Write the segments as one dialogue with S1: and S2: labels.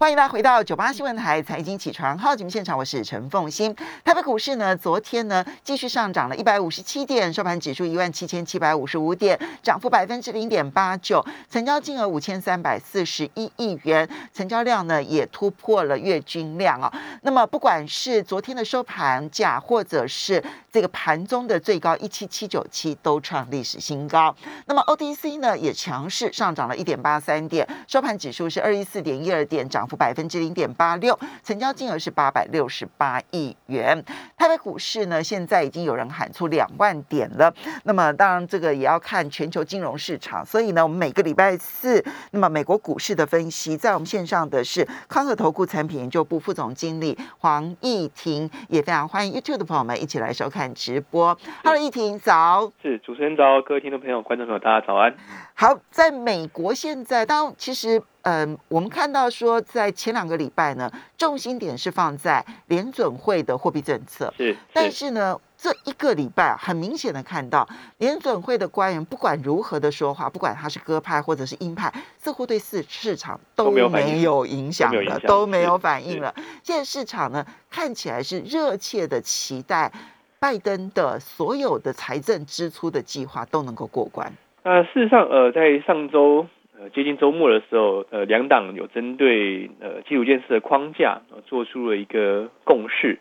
S1: 欢迎大家回到九八新闻台财经起床号节目现场，我是陈凤欣。台北股市呢，昨天呢继续上涨了一百五十七点，收盘指数一万七千七百五十五点，涨幅百分之零点八九，成交金额五千三百四十一亿元，成交量呢也突破了月均量啊。那么不管是昨天的收盘价，或者是这个盘中的最高一七七九七，都创历史新高。那么 OTC 呢也强势上涨了一点八三点，收盘指数是二一四点一二点，涨。百分之零点八六，成交金额是八百六十八亿元。台北股市呢，现在已经有人喊出两万点了。那么，当然这个也要看全球金融市场。所以呢，我们每个礼拜四，那么美国股市的分析，在我们线上的是康和投顾产品研究部副总经理黄义婷，也非常欢迎 YouTube 的朋友们一起来收看直播。Hello，义婷早，
S2: 是主持人早，各位听众朋友、观众朋友，大家早安。
S1: 好，在美国现在，当其实。嗯，我们看到说，在前两个礼拜呢，重心点是放在联准会的货币政策。
S2: 是，
S1: 但是呢，这一个礼拜很明显的看到，联准会的官员不管如何的说话，不管他是鸽派或者是鹰派，似乎对市市场都没有影响了，都没有反应了。现在市场呢，看起来是热切的期待拜登的所有的财政支出的计划都能够过关。
S2: 呃，事实上，呃，在上周。呃，接近周末的时候，呃，两党有针对呃基础建设的框架，做出了一个共识。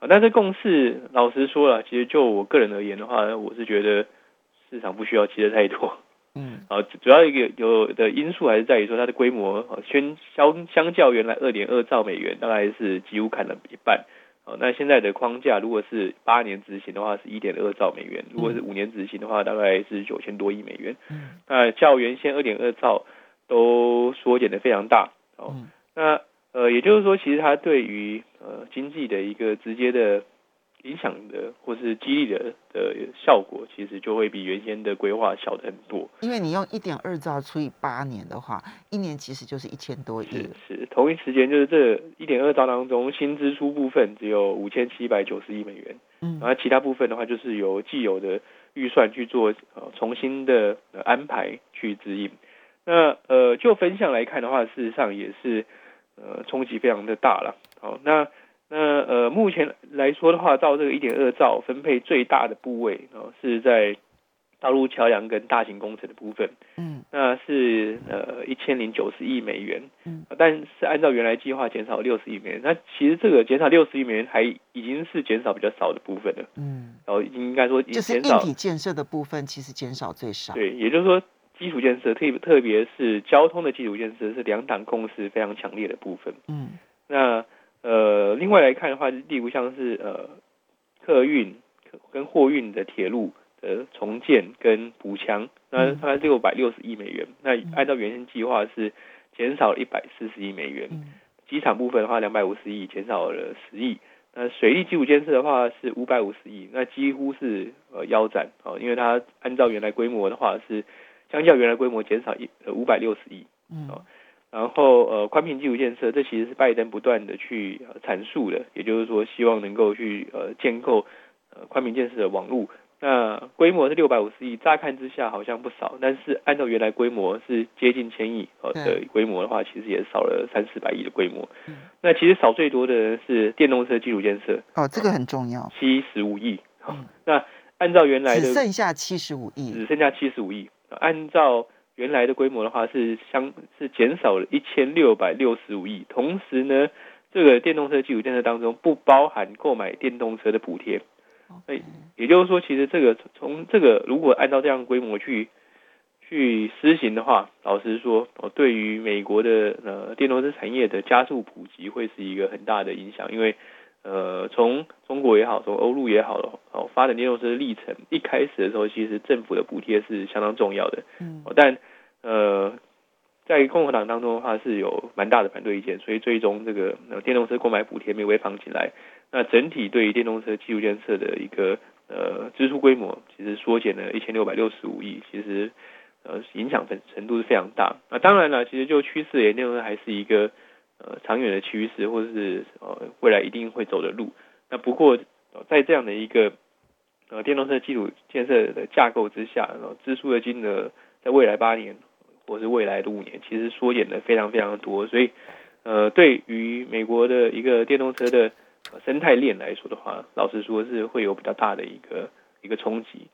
S2: 啊，但是共识，老实说了，其实就我个人而言的话，我是觉得市场不需要期待太多。嗯，啊，主要一个有的因素还是在于说它的规模，相相相较原来二点二兆美元，大概是几乎砍了一半。那现在的框架，如果是八年执行的话，是一点二兆美元；如果是五年执行的话，大概是九千多亿美元。嗯，那较原先二点二兆都缩减的非常大。哦，那呃，也就是说，其实它对于呃经济的一个直接的。影响的或是激励的的效果，其实就会比原先的规划小的很多。
S1: 因为你用一点二兆除以八年的话，一年其实就是一千多亿。
S2: 是是，同一时间就是这一点二兆当中，新支出部分只有五千七百九十亿美元。嗯，然后其他部分的话，就是由既有的预算去做呃重新的安排去指引。那呃，就分项来看的话，事实上也是呃冲击非常的大了。好，那。那呃，目前来说的话，照这个一点二兆分配最大的部位哦，是在道路桥梁跟大型工程的部分，嗯，那是呃一千零九十亿美元，嗯，但是按照原来计划减少六十亿美元，那其实这个减少六十亿美元还已经是减少比较少的部分了，嗯，然后应该说
S1: 就是硬体建设的部分其实减少最少，
S2: 对，也就是说基础建设特特别是交通的基础建设是两党共识非常强烈的部分，嗯，那。呃，另外来看的话，例如像是呃客运跟货运的铁路的重建跟补强，那大概六百六十亿美元。那按照原先计划是减少了一百四十亿美元。机场部分的话，两百五十亿减少了十亿。那水利基础建设的话是五百五十亿，那几乎是呃腰斩哦，因为它按照原来规模的话是相较原来规模减少一呃五百六十亿。嗯。然后呃，宽频基础建设，这其实是拜登不断的去阐述的，也就是说，希望能够去呃建构呃宽频建设的网络。那规模是六百五十亿，乍看之下好像不少，但是按照原来规模是接近千亿呃的规模的话，其实也少了三四百亿的规模。那其实少最多的是电动车基础建设。
S1: 哦，这个很重要。
S2: 七十五亿。那按照原来的
S1: 只剩下七十五亿，
S2: 只剩下七十五亿。按照原来的规模的话是相是减少了一千六百六十五亿，同时呢，这个电动车基础建设当中不包含购买电动车的补贴，哎，也就是说，其实这个从这个如果按照这样规模去去施行的话，老实说，哦，对于美国的呃电动车产业的加速普及会是一个很大的影响，因为呃从中国也好，从欧陆也好，哦发展电动车的历程一开始的时候，其实政府的补贴是相当重要的，嗯，但呃，在共和党当中的话是有蛮大的反对意见，所以最终这个电动车购买补贴没有被放进来，那整体对于电动车技术建设的一个呃支出规模，其实缩减了一千六百六十五亿，其实呃影响程程度是非常大。那当然了，其实就趋势而言，电动车还是一个呃长远的趋势，或者是呃未来一定会走的路。那不过在这样的一个呃电动车基础建设的架构之下，然后支出的金额在未来八年。或是未来的五年，其实缩减的非常非常多，所以，呃，对于美国的一个电动车的生态链来说的话，老实说是会有比较大的一个一个冲击。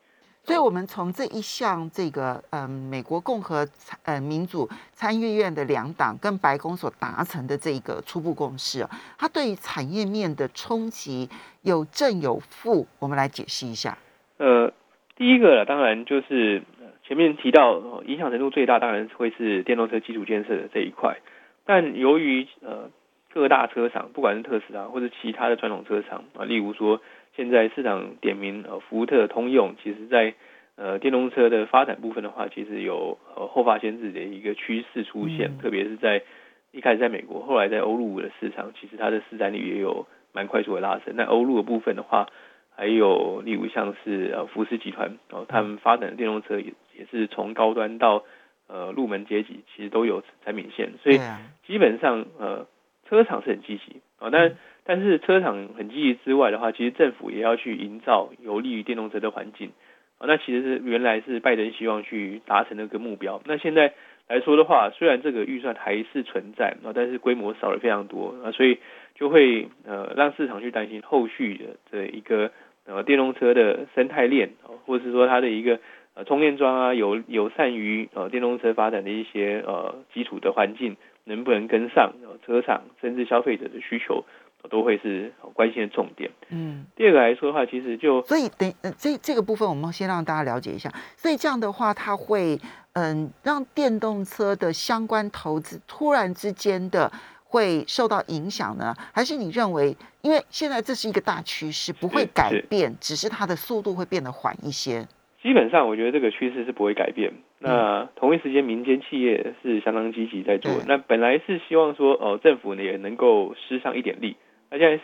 S1: 所以，我们从这一项这个，嗯，美国共和呃民主参议院的两党跟白宫所达成的这个初步共识啊，它对于产业面的冲击有正有负，我们来解释一下。
S2: 呃，第一个当然就是前面提到影响程度最大，当然会是电动车基础建设的这一块。但由于呃各大车厂，不管是特斯拉或者其他的传统车厂啊，例如说。现在市场点名呃，福特、通用，其实在呃电动车的发展部分的话，其实有呃后发先至的一个趋势出现，特别是在一开始在美国，后来在欧陆的市场，其实它的市占率也有蛮快速的拉升。那欧陆的部分的话，还有例如像是呃福斯集团，然后他们发展的电动车也也是从高端到呃入门阶级，其实都有产品线，所以基本上呃车厂是很积极啊，但。但是车厂很积极之外的话，其实政府也要去营造有利于电动车的环境啊。那其实是原来是拜登希望去达成的一个目标。那现在来说的话，虽然这个预算还是存在啊，但是规模少了非常多啊，所以就会呃让市场去担心后续的这一个呃电动车的生态链，或者是说它的一个呃充电桩啊，有友善于呃电动车发展的一些呃基础的环境能不能跟上车厂甚至消费者的需求。都会是关心的重点。嗯，第二个来说的话，其实就
S1: 所以等这这个部分，我们先让大家了解一下。所以这样的话，它会嗯让电动车的相关投资突然之间的会受到影响呢？还是你认为，因为现在这是一个大趋势，不会改变，只是它的速度会变得缓一些？
S2: 基本上，我觉得这个趋势是不会改变。那同一时间，民间企业是相当积极在做。那本来是希望说，哦，政府呢也能够施上一点力。那现在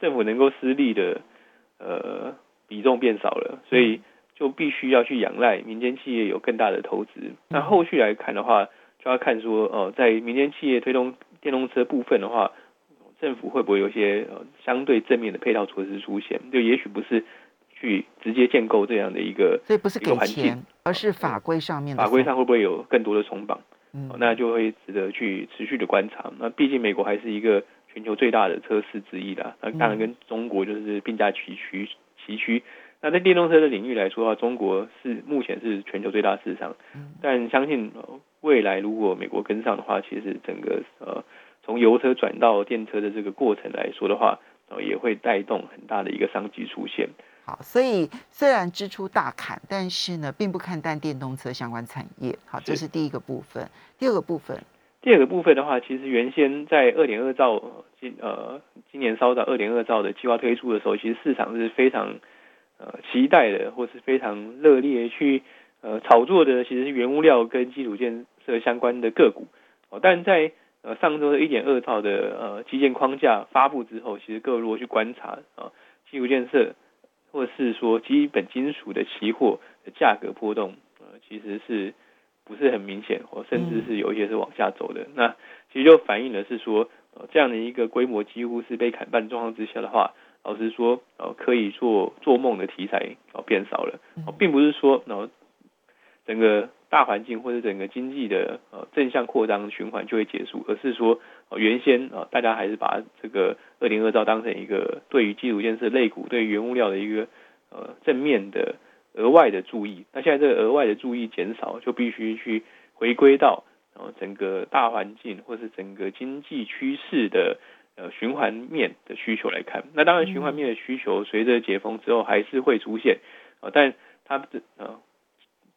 S2: 政府能够施力的呃比重变少了，所以就必须要去仰赖民间企业有更大的投资。那后续来看的话，就要看说哦，在民间企业推动电动车部分的话，政府会不会有一些呃相对正面的配套措施出现？就也许不是去直接建构这样的一个，
S1: 所以不是给钱，而是法规上面
S2: 法规上会不会有更多的松绑？嗯，那就会值得去持续的观察。那毕竟美国还是一个。全球最大的车市之一的，那当然跟中国就是并驾齐驱。齐驱。那在电动车的领域来说的话，中国是目前是全球最大市场。但相信未来如果美国跟上的话，其实整个呃从油车转到电车的这个过程来说的话，呃也会带动很大的一个商机出现。
S1: 好，所以虽然支出大砍，但是呢，并不看淡电动车相关产业。好，这是第一个部分。第二个部分。
S2: 第二个部分的话，其实原先在二点二兆今呃今年烧到二点二兆的计划推出的时候，其实市场是非常呃期待的，或是非常热烈去呃炒作的，其实是原物料跟基础建设相关的个股。哦，但在呃上周的一点二兆的呃基建框架发布之后，其实各位如果去观察啊基础建设或是说基本金属的期货的价格波动，呃其实是。不是很明显，或甚至是有一些是往下走的。那其实就反映的是说，呃，这样的一个规模几乎是被砍半状况之下的话，老实说，呃，可以做做梦的题材哦变少了，并不是说，然后整个大环境或者整个经济的呃正向扩张循环就会结束，而是说，原先啊大家还是把这个二零二兆当成一个对于基础建设类股、对于原物料的一个呃正面的。额外的注意，那现在这个额外的注意减少，就必须去回归到然后整个大环境或是整个经济趋势的呃循环面的需求来看。那当然，循环面的需求随着解封之后还是会出现啊，但它的呃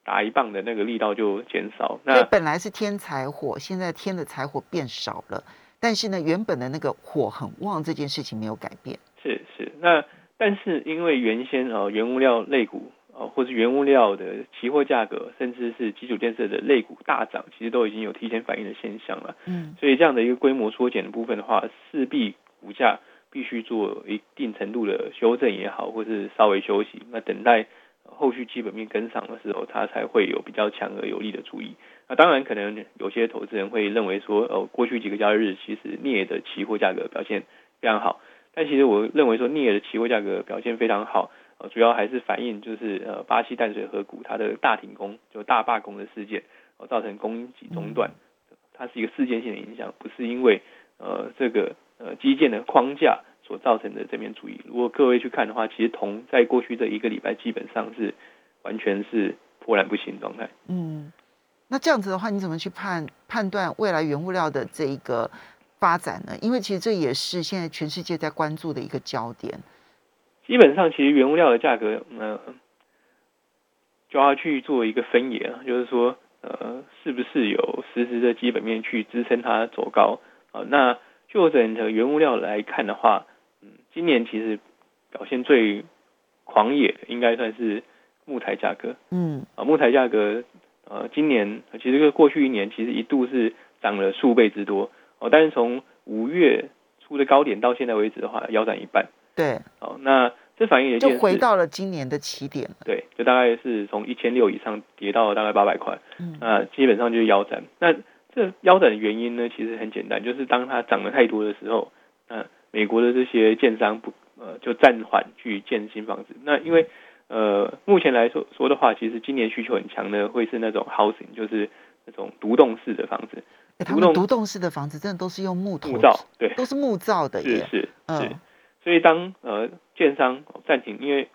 S2: 打一棒的那个力道就减少。那
S1: 本来是添柴火，现在添的柴火变少了，但是呢，原本的那个火很旺，这件事情没有改变。
S2: 是是，那但是因为原先啊原物料类股。或是原物料的期货价格，甚至是基础建设的类股大涨，其实都已经有提前反应的现象了。嗯，所以这样的一个规模缩减的部分的话，势必股价必须做一定程度的修正也好，或是稍微休息，那等待后续基本面跟上的时候，它才会有比较强而有力的注意。那当然，可能有些投资人会认为说，哦，过去几个交易日其实镍的期货价格表现非常好，但其实我认为说镍的期货价格表现非常好。主要还是反映就是呃巴西淡水河谷它的大停工就大罢工的事件，哦造成供给中断，它是一个事件性的影响，不是因为呃这个呃基建的框架所造成的正面主义。如果各位去看的话，其实铜在过去这一个礼拜基本上是完全是波澜不惊状态。
S1: 嗯，那这样子的话，你怎么去判判断未来原物料的这一个发展呢？因为其实这也是现在全世界在关注的一个焦点。
S2: 基本上，其实原物料的价格，呃，就要去做一个分野啊，就是说，呃，是不是有实质的基本面去支撑它走高啊？那就整个原物料来看的话，嗯，今年其实表现最狂野的，应该算是木材价格。
S1: 嗯，
S2: 啊，木材价格，呃，今年其实跟过去一年其实一度是涨了数倍之多哦，但是从五月初的高点到现在为止的话，腰斩一半。
S1: 对，
S2: 好，那这反映也
S1: 就回到了今年的起点了。
S2: 对，就大概是从一千六以上跌到大概八百块，
S1: 嗯
S2: 那基本上就是腰斩。那这腰斩的原因呢，其实很简单，就是当它涨得太多的时候，那美国的这些建商不呃就暂缓去建新房子。那因为呃目前来说说的话，其实今年需求很强的会是那种 housing，就是那种独栋式的房子，
S1: 欸他们独栋式的房子真的都是用木头
S2: 木造，对，
S1: 都是木造的耶。
S2: 是是是
S1: 嗯，
S2: 所以当呃建商暂停，因为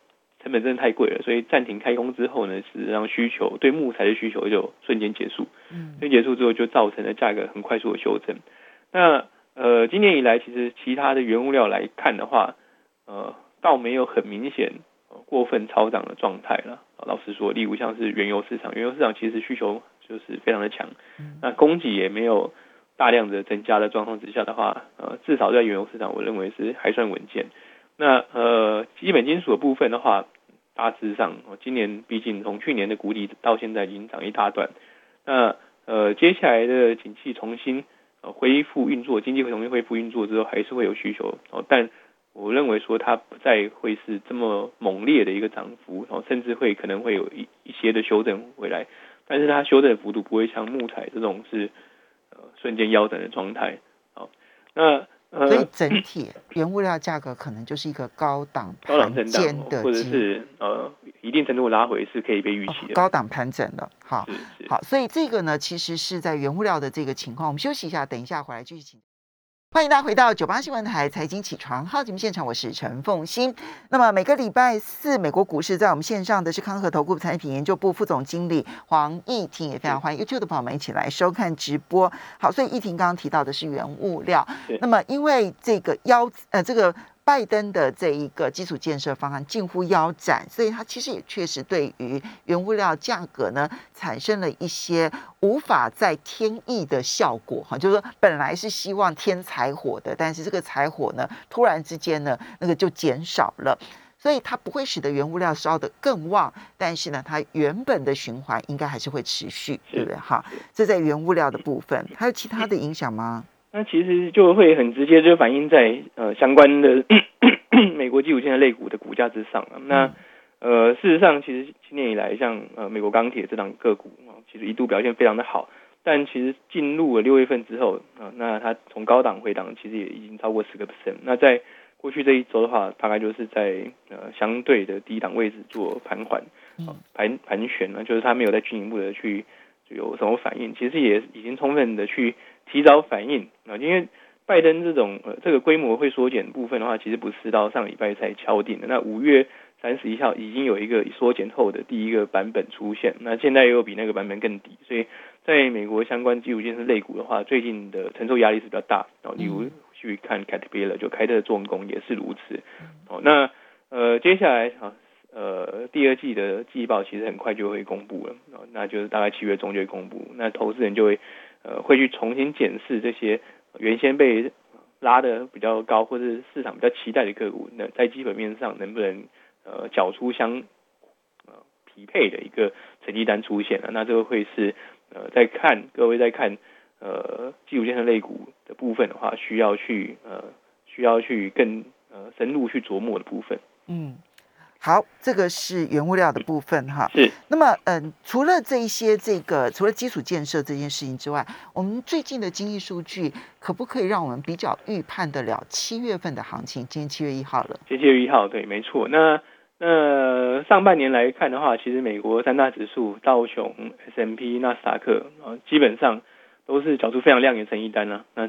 S2: 成本真的太贵了，所以暂停开工之后呢，实际上需求对木材的需求就瞬间结束，
S1: 嗯
S2: 瞬间结束之后就造成了价格很快速的修正。那呃今年以来，其实其他的原物料来看的话，呃倒没有很明显、呃过分超涨的状态了。啊老实说，例如像是原油市场，原油市场其实需求就是非常的强，
S1: 嗯
S2: 那供给也没有大量的增加的状况之下的话，呃，至少在原油市场，我认为是还算稳健。那呃，基本金属的部分的话，大致上，我今年毕竟从去年的谷底到现在已经涨一大段。那呃，接下来的景气重新呃恢复运作，经济会重新恢复运作之后，还是会有需求哦。但我认为说它不再会是这么猛烈的一个涨幅，然哦，甚至会可能会有一一些的修正回来。但是它修正幅度不会像木材这种是呃瞬间腰斩的状态。好，那呃
S1: 所以整体原物料价格可能就是一个高档
S2: 高档
S1: 的
S2: 荡或者是呃一定程度拉回是可以被预期的。
S1: 高档盘整的。好。好，所以这个呢，其实是在原物料的这个情况。我们休息一下，等一下回来继续请。欢迎大家回到九八新闻台财经起床号节目现场，我是陈凤欣。那么每个礼拜四，美国股市在我们线上的是康和投顾产品研究部副总经理黄义婷，也非常欢迎 YouTube 的朋友们一起来收看直播。好，所以义婷刚刚提到的是原物料，那么因为这个腰呃这个。拜登的这一个基础建设方案近乎腰斩，所以它其实也确实对于原物料价格呢产生了一些无法再添益的效果哈，就是说本来是希望添柴火的，但是这个柴火呢突然之间呢那个就减少了。所以它不会使得原物料烧得更旺，但是呢，它原本的循环应该还是会持续，对不对？哈，这在原物料的部分，还有其他的影响吗？
S2: 那其实就会很直接就反映在呃相关的 美国基础建设类股的股价之上啊。那呃事实上，其实今年以来，像呃美国钢铁这档个股啊，其实一度表现非常的好。但其实进入了六月份之后啊，那它从高档回档，其实也已经超过十个 percent。那在过去这一周的话，大概就是在呃相对的低档位置做盘缓、啊盘盘旋呢，就是它没有在进一步的去有什么反应，其实也已经充分的去提早反应啊，因为拜登这种呃这个规模会缩减部分的话，其实不是到上礼拜才敲定的。那五月三十一号已经有一个缩减后的第一个版本出现，那现在又比那个版本更低，所以在美国相关基础建设类股的话，最近的承受压力是比较大。哦，例如去看 Caterpillar 就凯特重工也是如此。哦，那呃接下来啊呃第二季的季报其实很快就会公布了，哦，那就是大概七月中就会公布，那投资人就会呃会去重新检视这些原先被拉的比较高或者是市场比较期待的个股，那在基本面上能不能呃缴出相呃匹配的一个成绩单出现了？那这个会是呃在看各位在看呃基础建设类股的部分的话，需要去呃需要去更呃深入去琢磨的部分。
S1: 嗯，好，这个是原物料的部分哈。
S2: 是
S1: 那么，嗯，除了这一些这个，除了基础建设这件事情之外，我们最近的经济数据可不可以让我们比较预判得了七月份的行情？今天七月一号了，今天
S2: 七月一号，对，没错。那那上半年来看的话，其实美国三大指数道琼、S M P、纳斯达克啊，基本上都是缴出非常亮眼的成绩单啊。那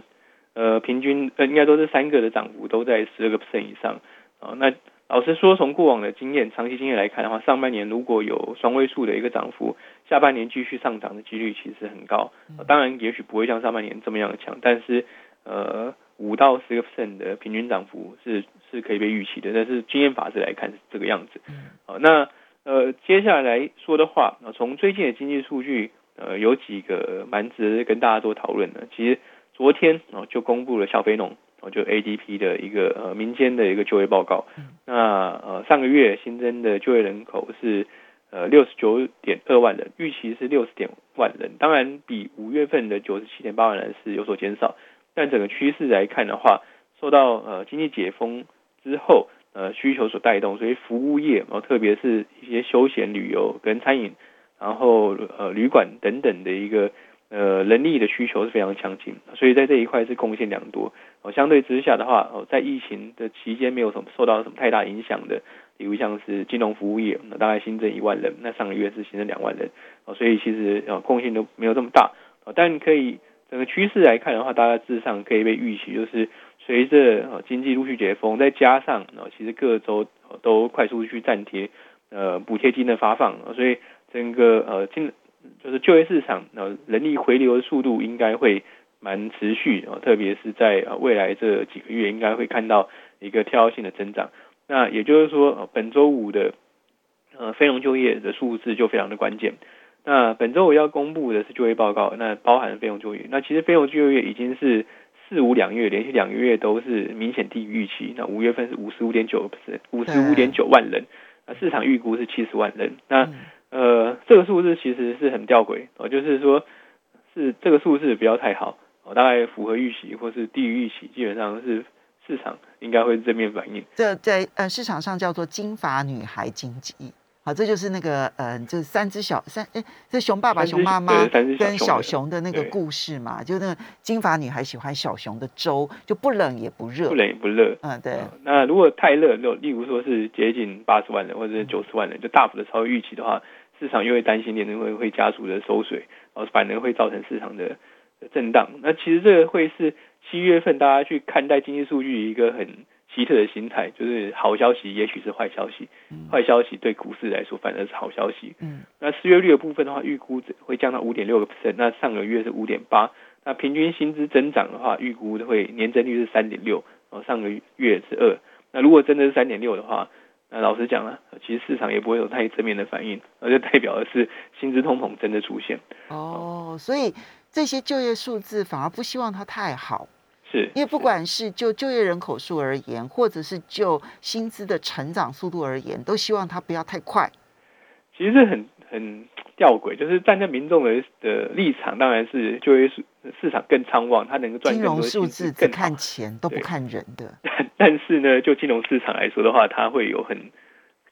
S2: 呃，平均呃应该都是三个的涨幅都在十二个 percent 以上啊。那老实说，从过往的经验、长期经验来看的话，上半年如果有双位数的一个涨幅，下半年继续上涨的几率其实很高。当然，也许不会像上半年这么样的强，但是呃，五到十个 percent 的平均涨幅是是可以被预期的。但是经验法则来看是这个样子。好，那呃接下来说的话，从最近的经济数据，呃，有几个蛮值得跟大家做讨论的。其实昨天哦就公布了小非农。哦，就 ADP 的一个呃民间的一个就业报告，那呃上个月新增的就业人口是呃六十九点二万人，预期是六十点万人，当然比五月份的九十七点八万人是有所减少，但整个趋势来看的话，受到呃经济解封之后呃需求所带动，所以服务业，然后特别是一些休闲旅游跟餐饮，然后呃旅馆等等的一个。呃，人力的需求是非常强劲，所以在这一块是贡献良多。哦，相对之下的话，哦，在疫情的期间没有什么受到什么太大影响的，比如像是金融服务业，那大概新增一万人，那上个月是新增两万人，哦，所以其实呃贡献都没有这么大。哦，但可以整个趋势来看的话，大家至上可以被预期，就是随着呃经济陆续解封，再加上哦，其实各州都快速去暂停呃补贴金的发放，所以整个呃今。就是就业市场，呃，人力回流的速度应该会蛮持续啊，特别是在呃未来这几个月，应该会看到一个跳跃性的增长。那也就是说，本周五的呃非农就业的数字就非常的关键。那本周五要公布的是就业报告，那包含非农就业。那其实非农就业已经是四五两月连续两个月都是明显低于预期。那五月份是五十五点九不是五十五点九万人，那市场预估是七十万人。那呃，这个数字其实是很吊诡哦，就是说，是这个数字不要太好哦，大概符合预期或是低于预期，基本上是市场应该会正面反应。
S1: 这在呃市场上叫做金发女孩经济。好，这就是那个，呃，就是三只小三，哎，这熊爸爸、熊妈妈跟小熊的那个故事嘛，就那个金发女孩喜欢小熊的粥，就不冷也不热，
S2: 不冷也不热。
S1: 嗯，对。
S2: 那如果太热，就例如说是接近八十万人或者是九十万人，就大幅的超越预期的话，市场又会担心联储会会加速的收水，然后反而会造成市场的震荡。那其实这个会是七月份大家去看待经济数据一个很。奇特的心态就是好消息，也许是坏消息。坏消息对股市来说反而是好消息。嗯，那失业率的部分的话，预估会降到五点六个 percent。那上个月是五点八。那平均薪资增长的话，预估会年增率是三点六。哦，上个月是二。那如果真的是三点六的话，那老实讲了，其实市场也不会有太正面的反应，而就代表的是薪资通膨真的出现。
S1: 哦，所以这些就业数字反而不希望它太好。
S2: 是，
S1: 因为不管是就就业人口数而言，或者是就薪资的成长速度而言，都希望它不要太快。
S2: 其实很很吊诡，就是站在民众的的立场，当然是就业市市场更昌旺，它能够赚
S1: 金融数字只看钱都不看人的。
S2: 但是呢，就金融市场来说的话，它会有很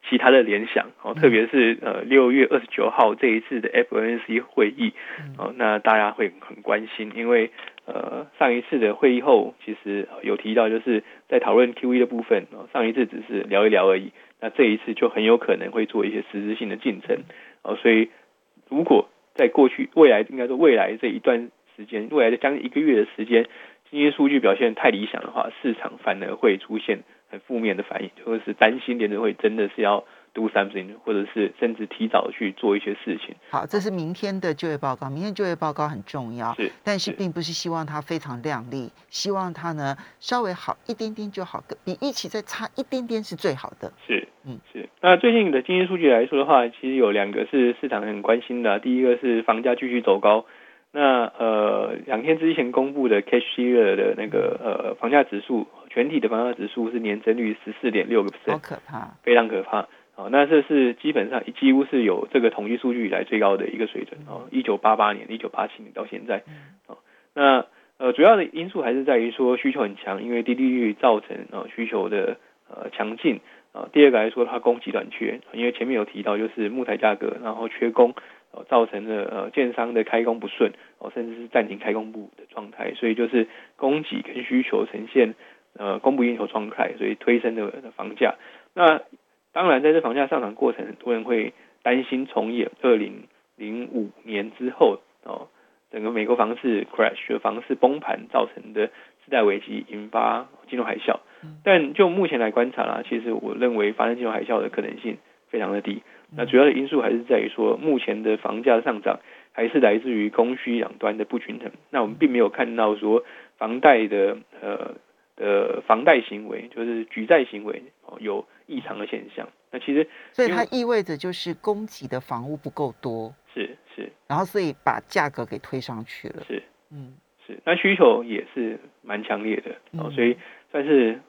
S2: 其他的联想哦，特别是呃六月二十九号这一次的 FOMC 会议哦，那大家会很关心，因为。呃，上一次的会议后，其实有提到，就是在讨论 QE 的部分哦，上一次只是聊一聊而已，那这一次就很有可能会做一些实质性的进程哦，所以如果在过去、未来应该说未来这一段时间，未来的将近一个月的时间，经济数据表现太理想的话，市场反而会出现很负面的反应，或者是担心联储会真的是要。Do something，或者是甚至提早去做一些事情。
S1: 好，这是明天的就业报告。明天就业报告很重要，
S2: 是，
S1: 但是并不是希望它非常亮丽，希望它呢稍微好一点点就好，比预期再差一点点是最好的。
S2: 是，嗯，是。那最近的经济数据来说的话，其实有两个是市场很关心的。第一个是房价继续走高。那呃，两天之前公布的 Cash Year 的那个呃房价指数，全体的房价指数是年增率十四点六个 percent，
S1: 好可怕，
S2: 非常可怕。哦，那这是基本上几乎是有这个统计数据以来最高的一个水准哦，一九八八年、一九八七年到现在，哦，那呃主要的因素还是在于说需求很强，因为低利率造成呃需求的呃强劲啊。第二个来说，它供给短缺，因为前面有提到就是木材价格，然后缺工，造成了呃建商的开工不顺，哦，甚至是暂停开工部的状态，所以就是供给跟需求呈现呃供不应求状态，所以推升的房价那。当然，在这房价上涨过程，很多人会担心重演二零零五年之后哦，整个美国房市 crash 房市崩盘造成的次贷危机引发金融海啸。但就目前来观察啦，其实我认为发生金融海啸的可能性非常的低。那主要的因素还是在于说，目前的房价上涨还是来自于供需两端的不均衡。那我们并没有看到说房贷的呃的房贷行为，就是举债行为哦有异常的现象。那其实
S1: 所以它意味着就是供给的房屋不够多，
S2: 是是，
S1: 然后所以把价格给推上去了。
S2: 是嗯是，那需求也是蛮强烈的哦，所以算是。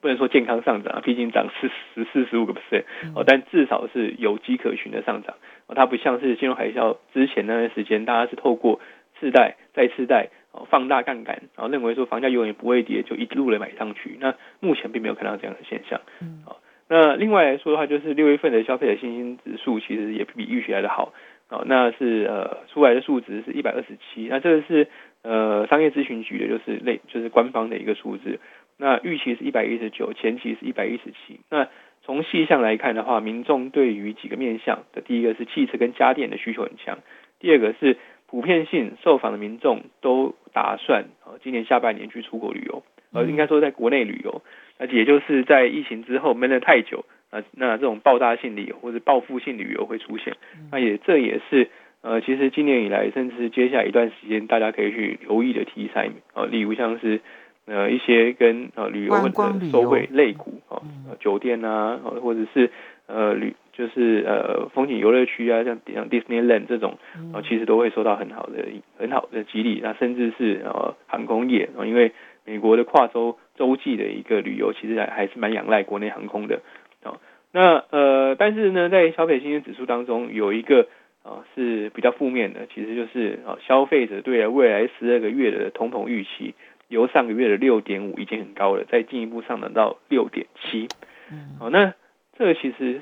S2: 不能说健康上涨，毕竟涨四十四十五个 percent 哦，但至少是有迹可循的上涨哦。它不像是金融海啸之前那段时间，大家是透过次贷再次贷哦，放大杠杆，然后认为说房价永远不会跌，就一路的买上去。那目前并没有看到这样的现象。嗯，好，那另外来说的话，就是六月份的消费者信心指数其实也比预期来的好哦。那是呃出来的数值是一百二十七，那这个是呃商业咨询局的，就是类就是官方的一个数字。那预期是一百一十九，前期是一百一十七。那从细项来看的话，民众对于几个面向的，第一个是汽车跟家电的需求很强，第二个是普遍性受访的民众都打算啊今年下半年去出国旅游，呃应该说在国内旅游，而且也就是在疫情之后闷了太久啊，那这种爆炸性旅游或者报复性旅游会出现，那也这也是呃其实今年以来甚至是接下来一段时间大家可以去留意的题材啊，例如像是。呃，一些跟呃旅游或者收费类股啊，酒店啊，或者是呃旅就是呃风景游乐区啊，像像 Disneyland 这种啊，其实都会受到很好的很好的激励。那甚至是呃航空业啊，因为美国的跨洲洲际的一个旅游，其实还还是蛮仰赖国内航空的啊。那呃，但是呢，在消费信心指数当中有一个啊是比较负面的，其实就是啊消费者对未来十二个月的通膨预期。由上个月的六点五已经很高了，再进一步上涨到六点七。嗯，好，那这个其实，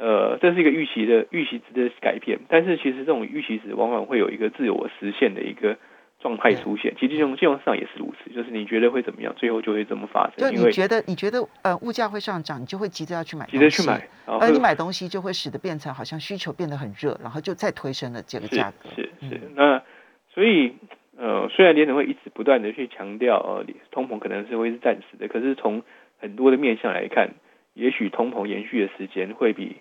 S2: 呃，这是一个预期的预期值的改变，但是其实这种预期值往往会有一个自我实现的一个状态出现。其实金融金融市场也是如此，就是你觉得会怎么样，最后就会怎么发生。
S1: 就你觉得你觉得呃物价会上涨，你就会急着要去买，
S2: 急着去买，
S1: 而你买东西就会使得变成好像需求变得很热，然后就再推升了这个价格。
S2: 是是，那所以。呃，虽然联储会一直不断的去强调，呃，通膨可能是会是暂时的，可是从很多的面向来看，也许通膨延续的时间会比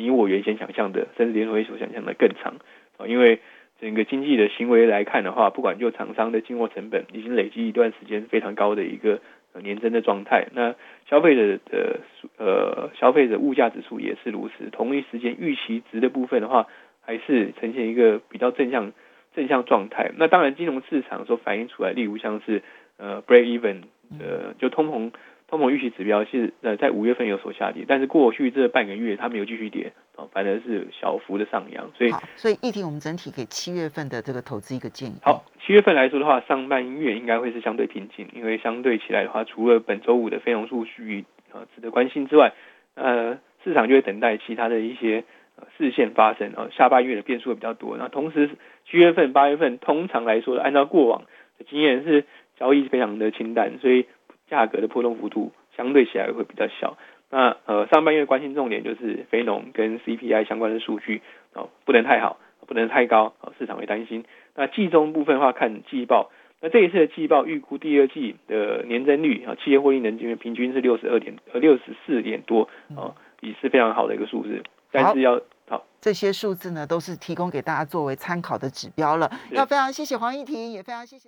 S2: 你我原先想象的，甚至联储会所想象的更长啊。因为整个经济的行为来看的话，不管就厂商的进货成本已经累积一段时间非常高的一个年增的状态，那消费者的呃消费者物价指数也是如此，同一时间预期值的部分的话，还是呈现一个比较正向。正向状态，那当然金融市场所反映出来，例如像是呃 break even，呃就通膨通膨预期指标是呃在五月份有所下跌，但是过去这半个月它没有继续跌，哦反而是小幅的上扬，所以
S1: 所以议题我们整体给七月份的这个投资一个建议。
S2: 好，七月份来说的话，上半月应该会是相对平静，因为相对起来的话，除了本周五的非农数据啊值得关心之外，呃市场就会等待其他的一些。视线发生啊，下半月的变数会比较多。那同时七月份、八月份通常来说，按照过往的经验是交易非常的清淡，所以价格的波动幅度相对起来会比较小。那呃上半月关心重点就是非农跟 CPI 相关的数据哦，不能太好，不能太高，市场会担心。那季中部分的话看季报，那这一次的季报预估第二季的年增率啊，企业获利能金平均是六十二点呃六十四点多啊，也是非常好的一个数字。但是要好，
S1: 这些数字呢，都是提供给大家作为参考的指标了。要非常谢谢黄怡婷，也非常谢谢。